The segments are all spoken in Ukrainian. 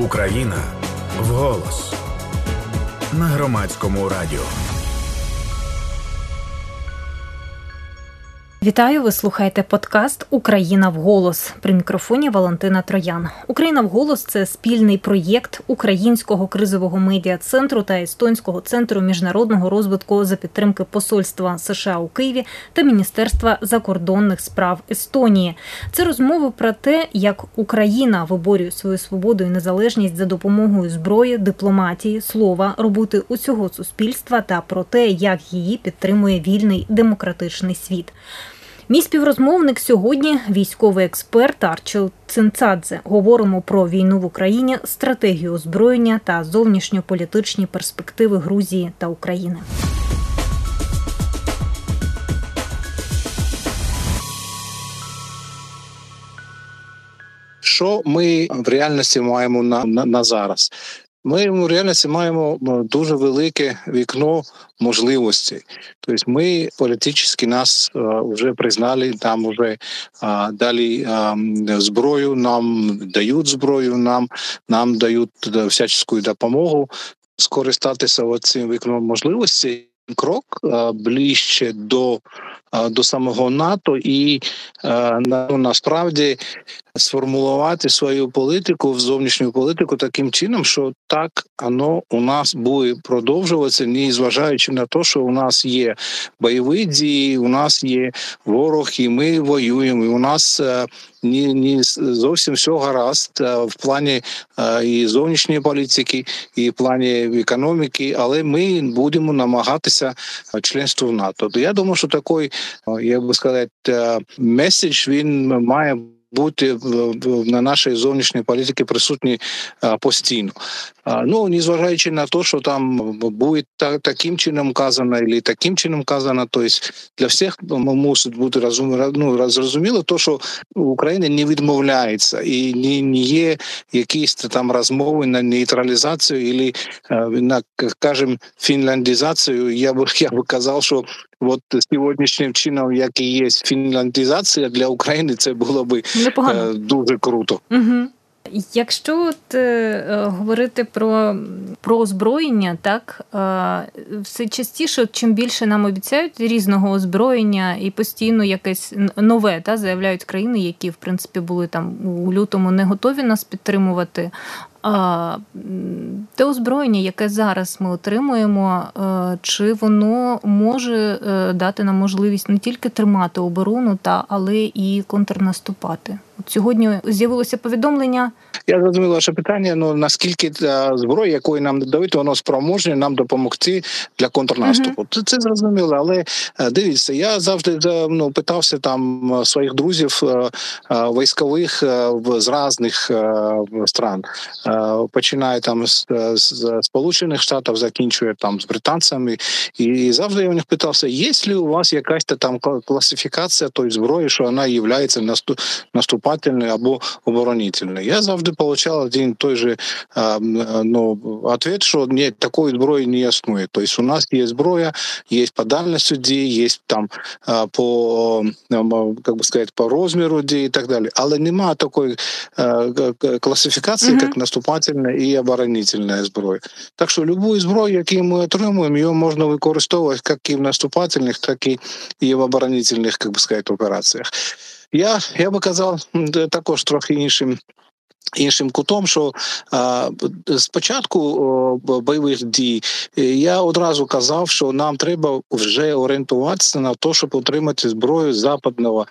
Україна вголос на громадському радіо. Вітаю! Ви слухаєте подкаст Україна в голос при мікрофоні Валентина Троян. Україна в голос це спільний проєкт Українського кризового медіа центру та Естонського центру міжнародного розвитку за підтримки Посольства США у Києві та Міністерства закордонних справ Естонії. Це розмови про те, як Україна виборює свою свободу і незалежність за допомогою зброї, дипломатії, слова, роботи усього суспільства та про те, як її підтримує вільний демократичний світ. Мій співрозмовник сьогодні військовий експерт Арчел Цинцадзе. Говоримо про війну в Україні, стратегію озброєння та зовнішньополітичні перспективи Грузії та України. Що ми в реальності маємо на, на, на зараз? Ми в реальності маємо дуже велике вікно можливостей. Тобто ми політично нас вже признали, там вже дали зброю, нам дають зброю, нам нам дають всяческу допомогу скористатися цим вікном можливостей. Крок ближче до до самого НАТО і ну, насправді сформулювати свою політику в зовнішню політику таким чином, що так воно у нас буде продовжуватися, не зважаючи на те, що у нас є бойові дії, у нас є ворог, і ми воюємо. і У нас не, ні зовсім все гаразд в плані і зовнішньої політики, і в плані економіки, але ми будемо намагатися членство в НАТО. То Я думаю, що такий, як би сказати, меседж він має бути на нашій зовнішній політиці присутні постійно. Ну незважаючи на те, що там буде таким чином казано, або таким чином казано, то есть для всіх мусить бути розум, ну, зрозуміло, то що Україна не відмовляється і не, є якісь там розмови на нейтралізацію або на, скажімо, фінляндизацію. Я би я би казав, що от сьогоднішнім чином, як і є фінляндизація для України, це було би Непогано. дуже круто. Угу. Якщо от, е, говорити про про озброєння, так е, все частіше, чим більше нам обіцяють різного озброєння і постійно якесь нове та заявляють країни, які в принципі були там у лютому не готові нас підтримувати. Те озброєння, яке зараз ми отримуємо, чи воно може дати нам можливість не тільки тримати оборону, та але і контрнаступати? От сьогодні з'явилося повідомлення. Я зрозумів ваше питання. Ну наскільки зброї, якої нам дають, воно спроможне нам допомогти для контрнаступу? Uh-huh. Це, це зрозуміло, але дивіться, я завжди ну, питався там своїх друзів військових з різних стран. Починає там з, з сполучених штатів, закінчує там з британцями, і завжди я у них питався: є ли у вас якась там класифікація тої зброї, що вона є наступательною або оборонительною? Я завжди получал один той же ну, ответ, что нет, такой зброї не існує. Тобто у нас є зброя, є по дальності дії, є там по как бы сказать, по розміру дії і так далі. Але немає такої класифікації, як mm-hmm наступательна і оборонительна зброя. Так що любую зброю, яку ми отримуємо, її можна використовувати як і в наступательних, так і, і в оборонительних, як би сказати, операціях. Я я би казав також трохи іншим Іншим кутом, що спочатку бойових дій я одразу казав, що нам треба вже орієнтуватися на те, щоб отримати зброю западного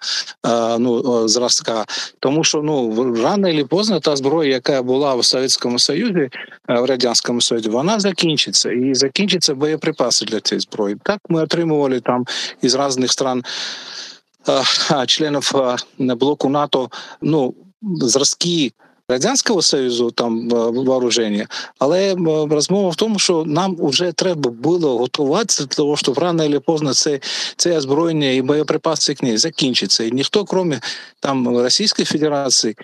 ну, зразка. Тому що ну рано чи поздно та зброя, яка була в Совєтському Союзі, в радянському Союзі, вона закінчиться і закінчиться боєприпаси для цієї зброї. Так ми отримували там із різних стран членів блоку НАТО ну зразки. Радянського Союзу там вооруження, але розмова в тому, що нам вже треба було готуватися для того, щоб рано чи поздно це це озброєння і боєприпаси к ней закінчиться. І ніхто, крім там Російської Федерації,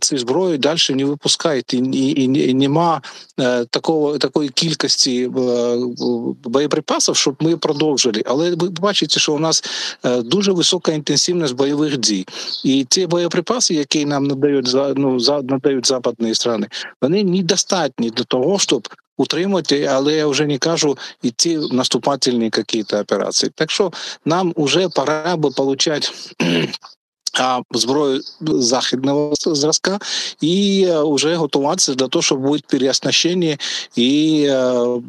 цю зброю далі не випускають, і, і, і нема такого такої кількості боєприпасів, щоб ми продовжили. Але ви бачите, що у нас дуже висока інтенсивність бойових дій, і ці боєприпаси, які нам надають ну, надають западні країни, вони недостатні для того, щоб утримати, але я вже не кажу йти в наступательні якісь операції. Так що нам вже пора би получати зброю західного зразка і вже готуватися для того, щоб бути переоснащені і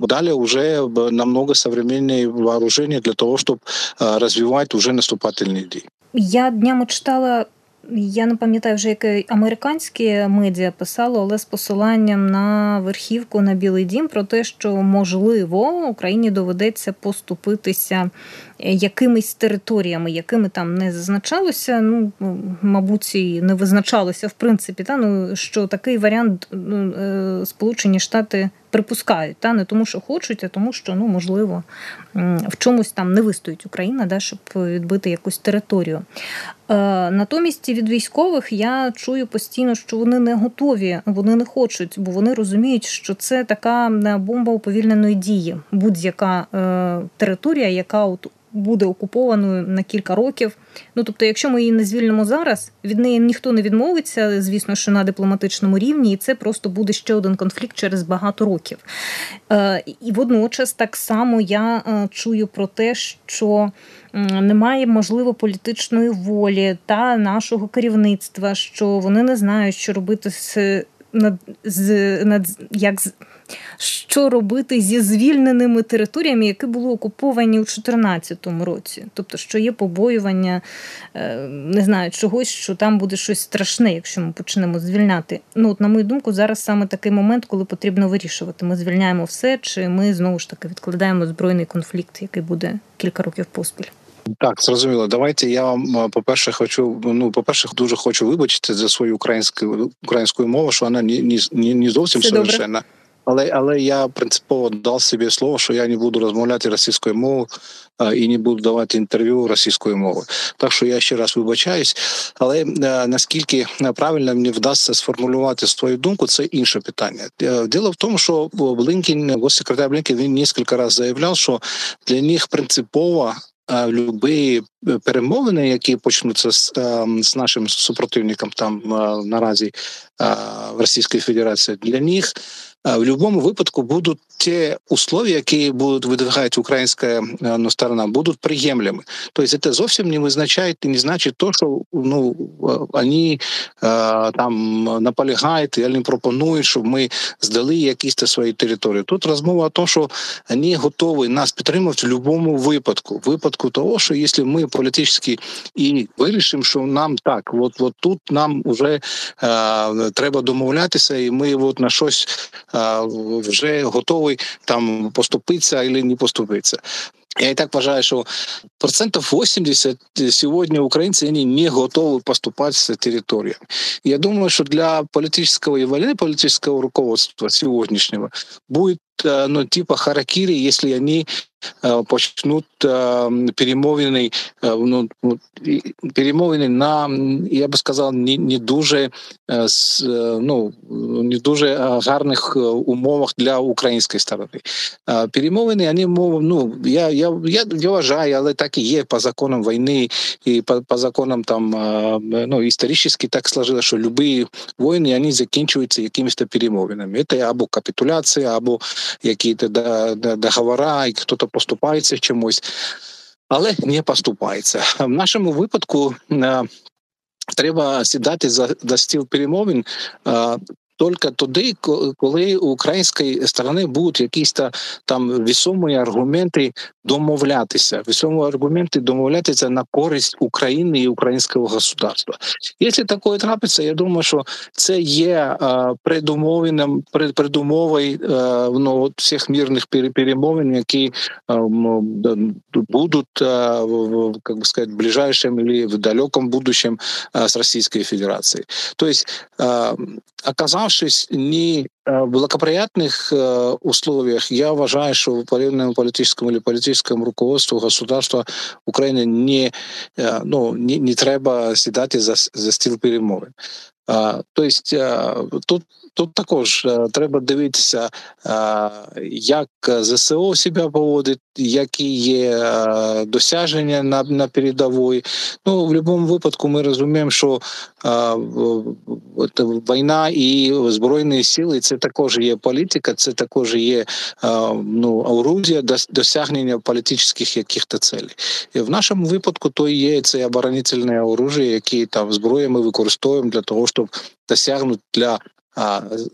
далі вже намного современні вооруження для того, щоб розвивати вже наступательні дії. Я днями читала я не пам'ятаю вже яке американське медіа писало, але з посиланням на верхівку на Білий Дім про те, що можливо Україні доведеться поступитися якимись територіями, якими там не зазначалося. Ну мабуть, і не визначалося в принципі. Та ну що такий варіант ну, е, Сполучені Штати припускають, та не тому, що хочуть, а тому, що ну можливо в чомусь там не вистоїть Україна, да, щоб відбити якусь територію. Е, натомість від військових я чую постійно, що вони не готові, вони не хочуть, бо вони розуміють, що це така бомба уповільненої дії, будь-яка е, територія, яка от буде окупованою на кілька років. Ну тобто, якщо ми її не звільнимо зараз, від неї ніхто не відмовиться, звісно, що на дипломатичному рівні, і це просто буде ще один конфлікт через багато років. Е, І водночас так само я е, чую про те, що немає можливо політичної волі та нашого керівництва, що вони не знають, що робити з над з над як що робити зі звільненими територіями, які були окуповані у 2014 році. Тобто, що є побоювання, е, не знаю, чогось, що там буде щось страшне, якщо ми почнемо звільняти. Ну, от, на мою думку, зараз саме такий момент, коли потрібно вирішувати: ми звільняємо все, чи ми знову ж таки відкладаємо збройний конфлікт, який буде кілька років поспіль. Так, зрозуміло. Давайте я вам по перше хочу. Ну, по перше, дуже хочу вибачити за свою українську українську мову, що вона не не, не зовсім Все совершенна. Добре. Але але я принципово дав собі слово, що я не буду розмовляти російською мовою і не буду давати інтерв'ю російською мовою. Так що я ще раз вибачаюсь. Але а, наскільки правильно мені вдасться сформулювати свою думку, це інше питання. Е, діло в тому, що Блинкін, госсекретар Блинкін, він кілька разів заявляв, що для них принципово любі перемовини, які почнуться з з нашим супротивником там наразі в Російської Федерації, для них в будь-якому випадку будуть ті условия, які будуть видвигати українська ну, сторона, будуть приємлими. Тобто це зовсім не визначає і не значить то, що ну вони там наполягають і не пропонують, щоб ми здали якісь свої території. Тут розмова о том, що вони готові нас підтримувати в будь-якому випадку. Випадку того, що якщо ми політично і вирішимо, що нам так, от, от тут нам вже е, треба домовлятися, і ми от на щось вже готовий там поступитися або не поступитися. Я і так вважаю, що процентів 80 сьогодні українці вони не готові поступати з територіями. Я думаю, що для політичного і воєнного політичного руководства сьогоднішнього буде ну, типа харакири, если они почнут перемовини, ну, перемовини на, я би сказав, не, не дуже ну, не дуже гарних умовах для української сторони. Перемовини, вони ну, я, я, я, я вважаю, але так і є по законам війни і по, по законам там, ну, історично так сложилось, що любі війни, вони закінчуються якимись перемовинами. Це або капітуляція, або якісь договора, і хтось поступається чимось, але не поступається. В нашому випадку. Е, треба сідати за за стіл перемовин е, тільки тоді, коли у української сторони будуть якісь там вісомі аргументи домовлятися, вісомі аргументи домовлятися на користь України і українського государства. Якщо таке трапиться, я думаю, що це є предумовленням предумовою ну, всіх мирних перемовин, які будуть как бы сказать, в ближайшем или в далеком будущем с Российской Федерацией. То есть оказавшись не в благоприятных условиях, я вважаю, что в военном политическом или политическом руководству государства України не, ну, не, не треба сідати за, за стіл перемовин. Тобто тут тут також треба дивитися, як ЗСО себе поводить, які є досягнення на на передовій. Ну в будь-якому випадку ми розуміємо, що війна і збройні сили це також є політика, це також є ну орудія досягнення політичних яких-то целей. І в нашому випадку то є це оборонительне оружие, які там зброї ми використовуємо для того, щоб досягнути для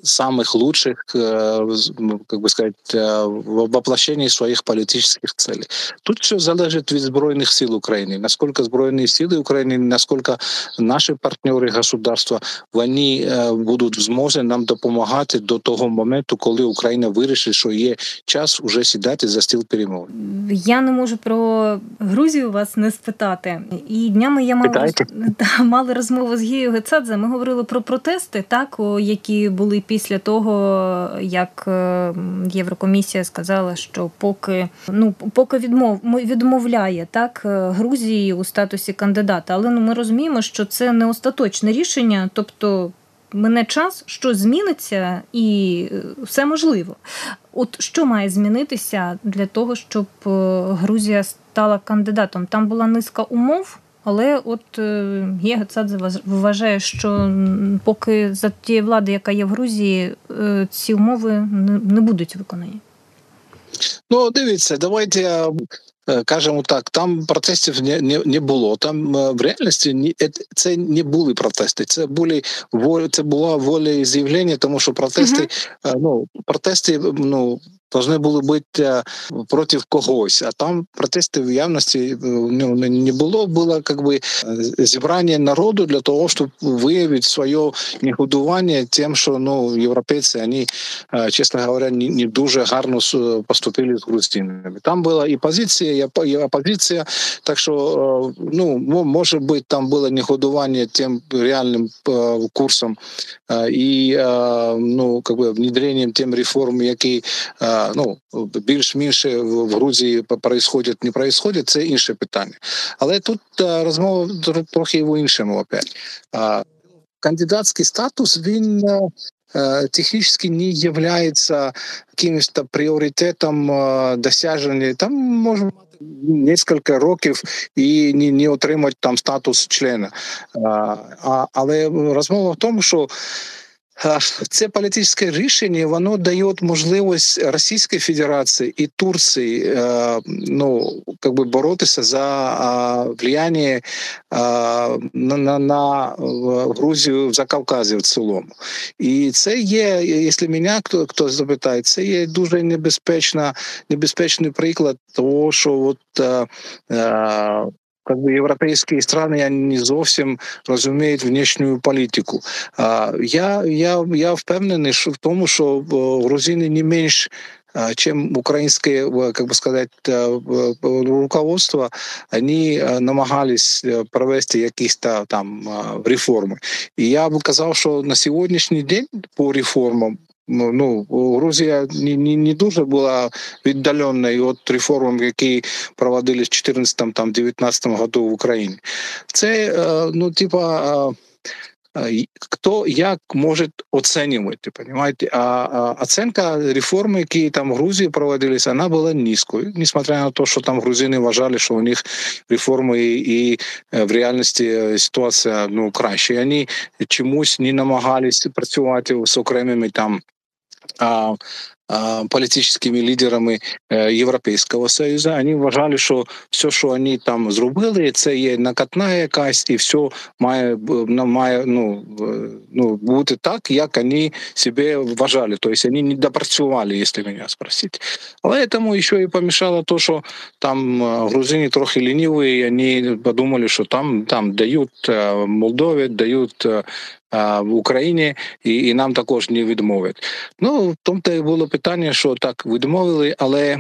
самых лучших, ну, как бы сказать, в воплощении своих политических целей. Тут все залежить від збройних сил України. Наскільки збройні сили України, наскільки наші партнери государства вони будуть в нам допомагати до того моменту, коли Україна вирішить, що є час уже сідати за стіл перемовин. Я не можу про Грузію вас не спитати. І днями я мала, мала розмову з Гією Гецадзе. Ми говорили про протести, так які які були після того, як е, Єврокомісія сказала, що поки ну поки відмов відмовляє так е, Грузії у статусі кандидата, але ну ми розуміємо, що це не остаточне рішення, тобто. Мине час, що зміниться, і е, все можливо. От що має змінитися для того, щоб Грузія стала кандидатом? Там була низка умов. Але от е, Гецадзе вважає, що поки за тієї влади, яка є в Грузії, е, ці умови не будуть виконані. Ну, дивіться, давайте е, кажемо так: там протестів не не, не було. Там в реальності ні, це не були протести. Це були волі, це була воля і з'явлення, тому що протести, uh-huh. ну протести, ну должны були бути проти когось, а там протести в явності ну, не було. Було как бы зібрання народу для того, щоб виявити своє негодування тим, що ну європейці вони, чесно говоря, не, не дуже гарно поступили з грузинами. Там була і позиція, і опозиція, так що ну може бути там було негодування тим реальним курсом і ну как бы внедренням тим реформ, які ну більш-менш в Грузії происходять, не происходять, це інше питання. Але тут розмова трохи в іншому опять. Кандидатський статус він. Технически не является каким-то пріоритетом досяження. Там може несколько років і не не отримати там статус члена. А, Але розмова в тому, що це політичне рішення воно дає можливість Російській Федерації і Турції е, ну как би боротися за влияння на на, на Грузію за Кавказі в цілому. І це є, якщо мене хто хто запитає, це є дуже небезпечна, небезпечний приклад того, що от е, е, как бы европейские страны они не зовсім розуміють внешню політику. Я я, я впевнений, що в тому, що грузини не менш чем украинское, как бы сказать, руководство, они намагались провести якісь там реформи. І я б казав, що на сьогоднішній день по реформам Ну, ну Грузія не, не, не дуже була віддаленою від реформ, які проводились в 2014 там 19 году в Україні. Це е, ну, типа. Е, Хто як може оцінювати, понимаете? А, а оценка реформи, які там в Грузії проводились, вона була низькою, несмотря на те, що там грузини вважали, що у них реформи і, і в реальності ситуація ну краще. Вони чомусь не намагались працювати з окремими там політичними лідерами Європейського союзу. Вони вважали, що все, що вони там зробили, це є накатна якась, і все має має ну, ну бути так, як вони себе вважали. Тобто вони не допрацювали, якщо мене спросити. Але тому ще і помішало то, що там грузини трохи ліниві, і вони подумали, що там там дають Молдові, дають в Україні, і і нам також не відмовять. Ну в тому то було питання, що так відмовили, але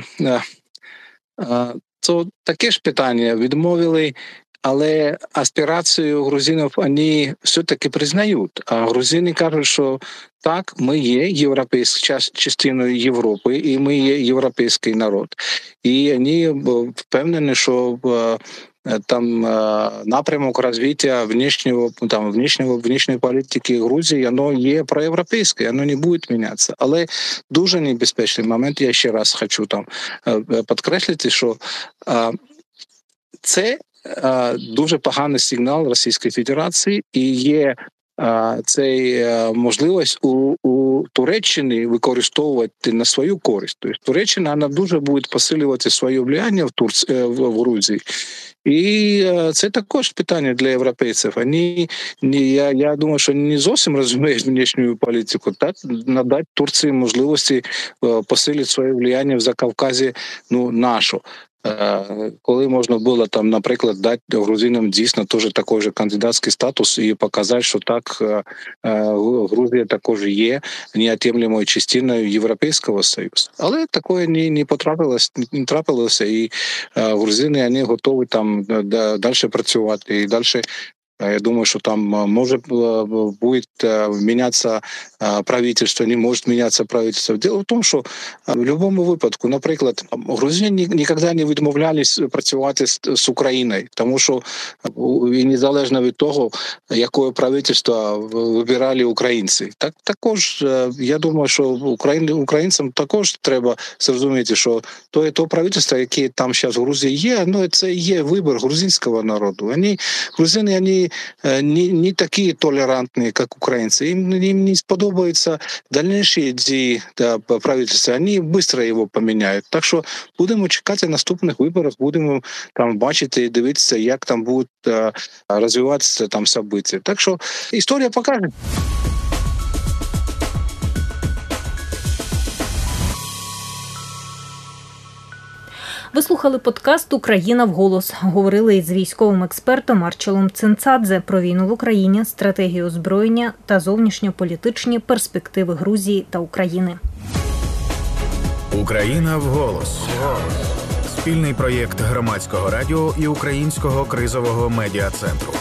це таке ж питання: відмовили. Але аспірацію грузинів вони все-таки признають. А грузини кажуть, що так, ми є європейською частиною Європи, і ми є європейський народ. І вони впевнені, що там напрямок розвиття внешнього там внешнього внешньої політики Грузії, воно є проєвропейське, воно не буде мінятися. Але дуже небезпечний момент. Я ще раз хочу там підкреслити, що це дуже поганий сигнал Російської Федерації і є цей е, можливість у Туреччини використовувати на свою користь. Тобто Туреччина вона дуже буде посилювати своє влияння в Турці е, в Грузії. І е, це також питання для європейців. Вони ні, я я думаю, що не зовсім розуміють внішню політику. Так надати Турції можливості посилити своє влияння в Закавказі, ну нашу. Е, коли можна було там, наприклад, дати грузинам дійсно теж такий же кандидатський статус і показати, що так е, е, Грузія також є неотємлемою частиною Європейського Союзу. Але такое не не потрапилось, не трапилося, і грузини вони готові там далі працювати і далі я думаю, что там може будет меняться правительство, не может меняться правительство. Дело в том, що в будь-якому випадку, наприклад, грузини ніколи не відмовлялись працювати з Україною, тому що і незалежно від того, якое правительство вибирали українці, так також я думаю, що Україн, українцям також треба зрозуміти, що то є то правительство, яке там зараз в Грузії є, ну це є вибір грузинського народу. Вони грузини, вони Э, не, не такие толерантные, как украинцы. Им, им не сподобаются дальнейшие дії да, правительства, они быстро его поміняють. Так що будемо чекати наступних виборів, будемо там бачити і дивитися, як там будуть э, розвиватися там события. Так що історія покаже. Ви слухали подкаст Україна в голос. Говорили із військовим експертом Марчелом Цинцадзе про війну в Україні, стратегію озброєння та зовнішньополітичні перспективи Грузії та України. Україна в голос. Спільний проєкт громадського радіо і українського кризового медіа центру.